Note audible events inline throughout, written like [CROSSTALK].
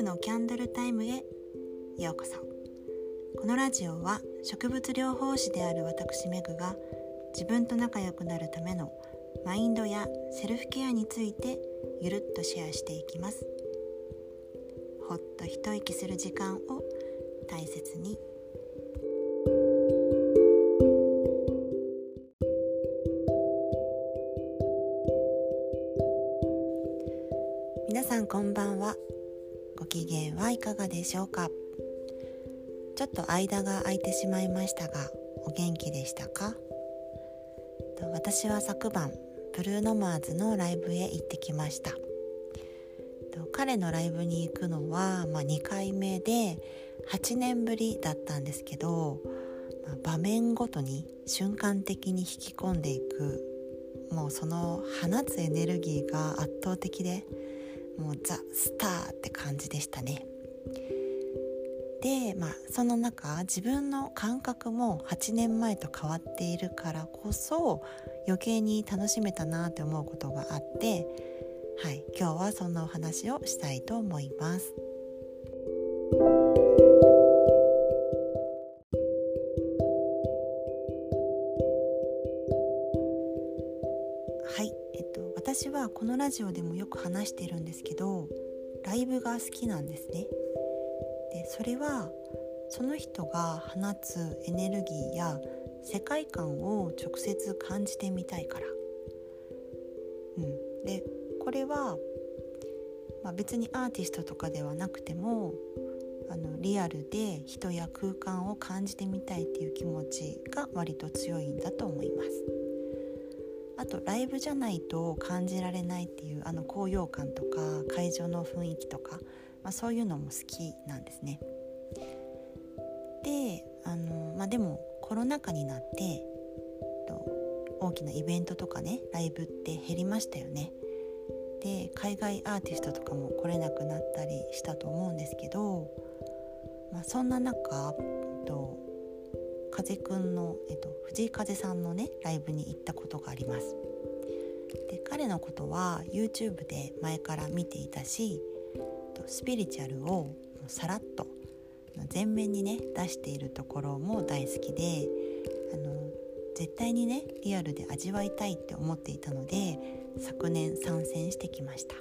婦のキャンドルタイムへようこそ。このラジオは植物療法士である私メグが自分と仲良くなるためのマインドやセルフケアについてゆるっとシェアしていきます。ほっと一息する時間を大切に。皆さんこんばんは。機嫌はいかがでしょうか？ちょっと間が空いてしまいましたがお元気でしたか？私は昨晩ブルーノマーズのライブへ行ってきました。彼のライブに行くのは、まあ、2回目で8年ぶりだったんですけど、まあ、場面ごとに瞬間的に引き込んでいくもうその放つエネルギーが圧倒的でもうザ・スターって感じでしたね。でまあその中自分の感覚も8年前と変わっているからこそ余計に楽しめたなって思うことがあってはい今日はそんなお話をしたいと思います。はい。私はこのラジオでもよく話してるんですけどライブが好きなんですねでそれはその人が放つエネルギーや世界観を直接感じてみたいから。うん、でこれは、まあ、別にアーティストとかではなくてもあのリアルで人や空間を感じてみたいっていう気持ちが割と強いんだと思います。あとライブじゃないと感じられないっていうあの高揚感とか会場の雰囲気とかまあ、そういうのも好きなんですね。であの、まあ、でもコロナ禍になって大きなイベントとかねライブって減りましたよね。で海外アーティストとかも来れなくなったりしたと思うんですけど、まあ、そんな中、と、風くんの、えっと、藤井風さんのねライブに行ったことがあります。で彼のことは YouTube で前から見ていたしスピリチュアルをさらっと前面にね出しているところも大好きであの絶対にねリアルで味わいたいって思っていたので昨年参戦してきました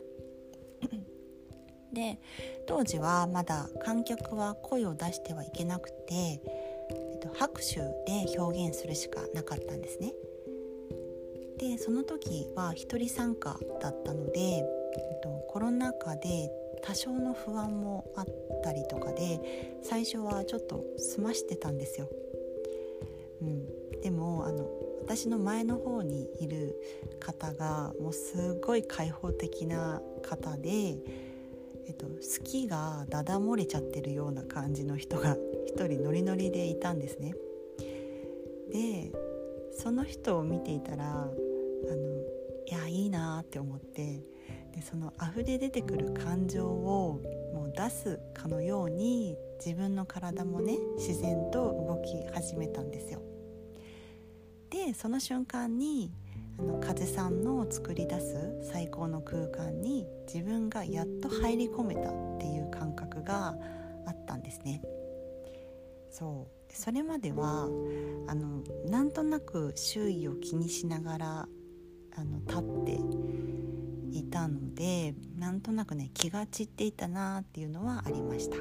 で当時はまだ観客は声を出してはいけなくて、と、拍手で表現するしかなかったんですねでその時は一人参加だったので、えっと、コロナ禍で多少の不安もあったりとかで最初はちょっと済ましてたんですよ。うん、でもあの私の前の方にいる方がもうすごい開放的な方で、えっと、好きがだだ漏れちゃってるような感じの人が [LAUGHS] 一人ノリノリでいたんですね。でその人を見ていたらあのいやいいなって思ってでその溢れ出てくる感情をもう出すかのように自分の体もね自然と動き始めたんですよ。でその瞬間にあの風さんの作り出す最高の空間に自分がやっと入り込めたっていう感覚があったんですね。そうそれまではあのなんとなく周囲を気にしながらあの立っていたのでなんとなくね気が散っていたなっていうのはありました。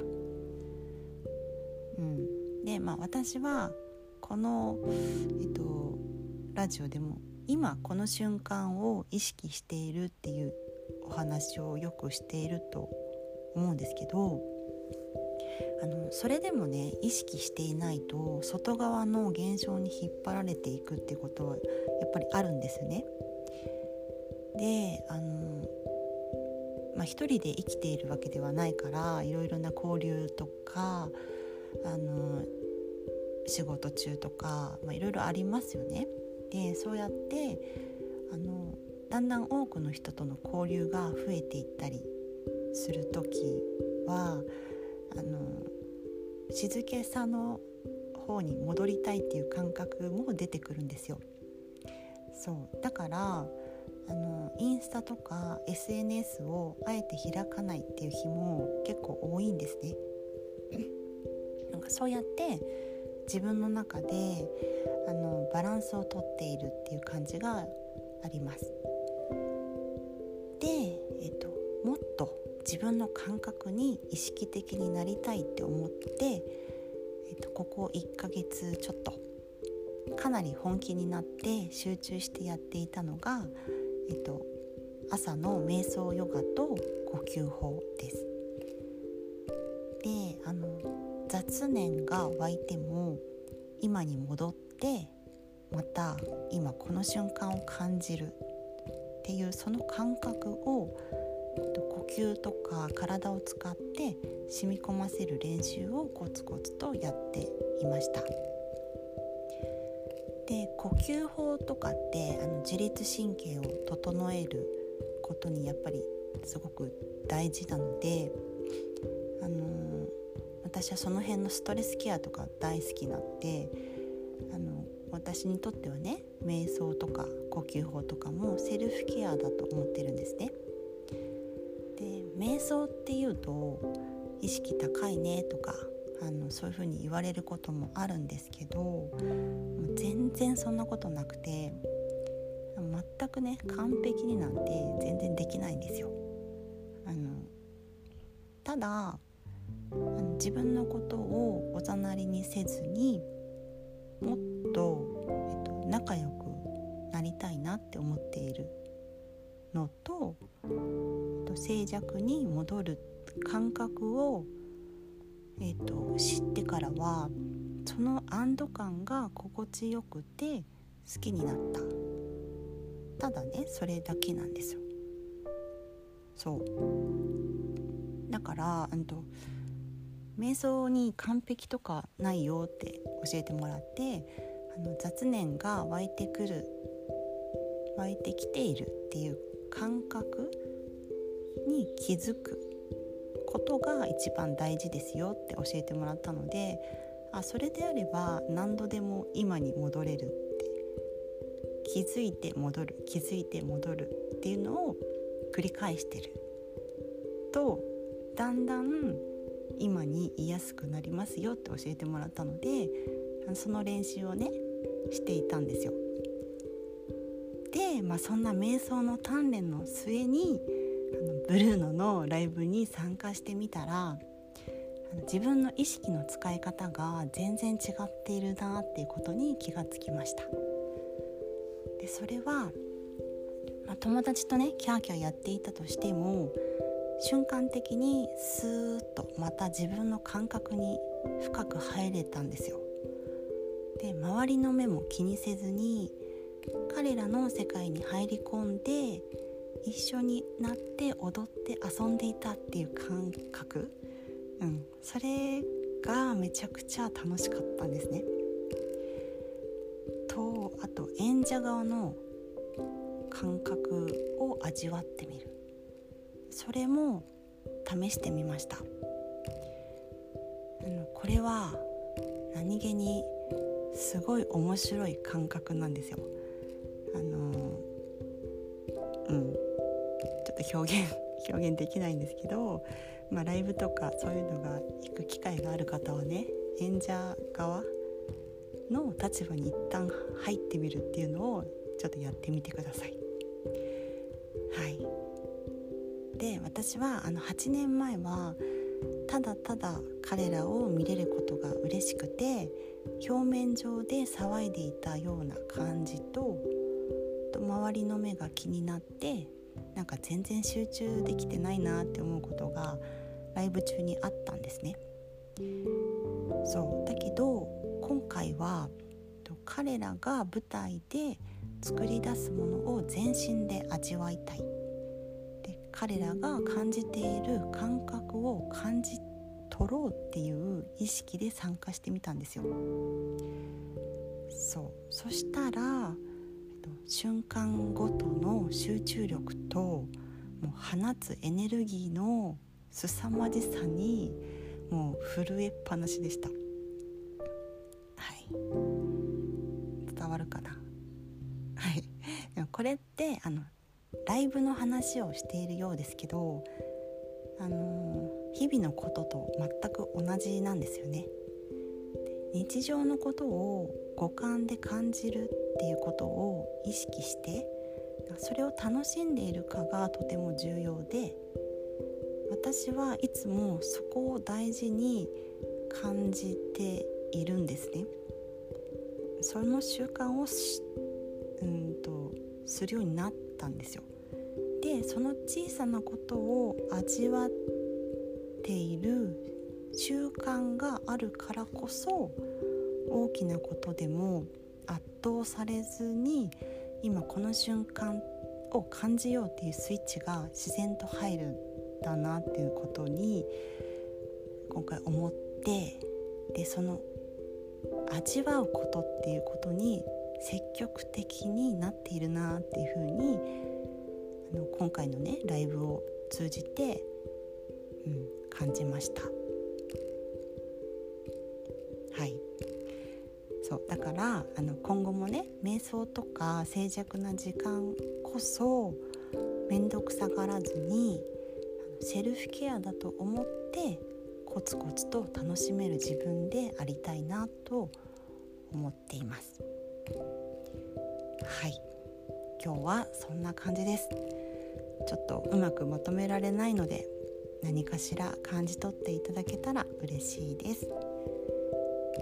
うん、でまあ私はこの、えっと、ラジオでも今この瞬間を意識しているっていうお話をよくしていると思うんですけどあのそれでもね意識していないと外側の現象に引っ張られていくってことはやっぱりあるんですね。であのまあ、一人で生きているわけではないからいろいろな交流とかあの仕事中とか、まあ、いろいろありますよね。でそうやってあのだんだん多くの人との交流が増えていったりする時はあの静けさの方に戻りたいっていう感覚も出てくるんですよ。そうだからあのインスタとか SNS をあえて開かないっていう日も結構多いんですね。なんかそうやって自分の中であのバランスをとっているっていう感じがあります。で、えっと、もっと自分の感覚に意識的になりたいって思って、えっと、ここ1ヶ月ちょっとかなり本気になって集中してやっていたのが、えっと、朝の瞑想ヨガと呼吸法です。雑念が湧いても今に戻ってまた今この瞬間を感じるっていうその感覚を呼吸とか体を使って染み込ませる練習をコツコツとやっていました。で呼吸法とかってあの自律神経を整えることにやっぱりすごく大事なので、あの、私はその辺のストレスケアとか大好きなので、あの私にとってはね瞑想とか呼吸法とかもセルフケアだと思ってるんですね。で瞑想っていうと意識高いねとかあのそういうふうに言われることもあるんですけど全然そんなことなくて全くね完璧になんて全然できないんですよ。あのただあの自分のことをおざなりにせずにもっと、えっと、仲良くなりたいなって思っているのと、えっと、静寂に戻る感覚をえーと、知ってからはその安堵感が心地よくて好きになった。ただねそれだけなんですよ。そう。だからうんと瞑想に完璧とかないよって教えてもらってあの雑念が湧いてくる湧いてきているっていう感覚に気づくことが一番大事ですよって教えてもらったのであそれであれば何度でも今に戻れるって気づいて戻る気づいて戻るっていうのを繰り返してるとだんだん今にいやすくなりますよって教えてもらったのでその練習をねしていたんですよ。で、まあ、そんな瞑想の鍛錬の末にあのブルーノのライブに参加してみたら自分の意識の使い方が全然違っているなっていうことに気がつきましたでそれは、まあ、友達とねキャーキャーやっていたとしても瞬間的にスーッとまた自分の感覚に深く入れたんですよ。で周りの目も気にせずに彼らの世界に入り込んで一緒になって踊って遊んでいたっていう感覚、うん、それがめちゃくちゃ楽しかったんですね。とあと演者側の感覚を味わってみる。それも試してみました。これは何気にすごい面白い感覚なんですよ。あのうん。と表現 [LAUGHS] 表現できないんですけど、まあ、ライブとかそういうのが行く機会がある方はね演者側の立場に一旦入ってみるっていうのをちょっとやってみてください。はい。で私はあの8年前はただただ彼らを見れることが嬉しくて表面上で騒いでいたような感じと周りの目が気になってなんか全然集中できてないなって思うことがライブ中にあったんですね。そうだけど今回は彼らが舞台で作り出すものを全身で味わいたい彼らが感じている感覚を感じ取ろうっていう意識で参加してみたんですよ。そう。そしたら瞬間ごとの集中力ともう放つエネルギーの凄まじさにもう震えっぱなしでした。はい。伝わるかな？はい。でもこれってあのライブの話をしているようですけどあの日々のことと全く同じなんですよね。日常のことを五感で感じるっていうことを意識してそれを楽しんでいるかがとても重要で私はいつもそこを大事に感じているんですね。その習慣をうんとするようになったんですよ。でその小さなことを味わっている習慣があるからこそ大きなことでも圧倒されずに今この瞬間を感じようっていうスイッチが自然と入るんだなっていうことに今回思ってでその味わうことっていうことに積極的になっているなっていうふうにあの今回のねライブを通じて、うん、感じました。はいそうだからあの今後もね瞑想とか静寂な時間こそ面倒くさがらずにセルフケアだと思ってコツコツと楽しめる自分でありたいなと思っていますはい。今日はそんな感じです。ちょっとうまくまとめられないので何かしら感じ取っていただけたら嬉しいです。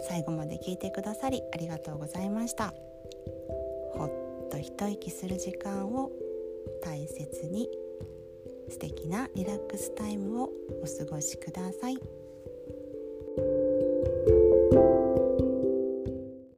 最後まで聞いてくださりありがとうございました。ほっと一息する時間を大切に素敵なリラックスタイムをお過ごしください。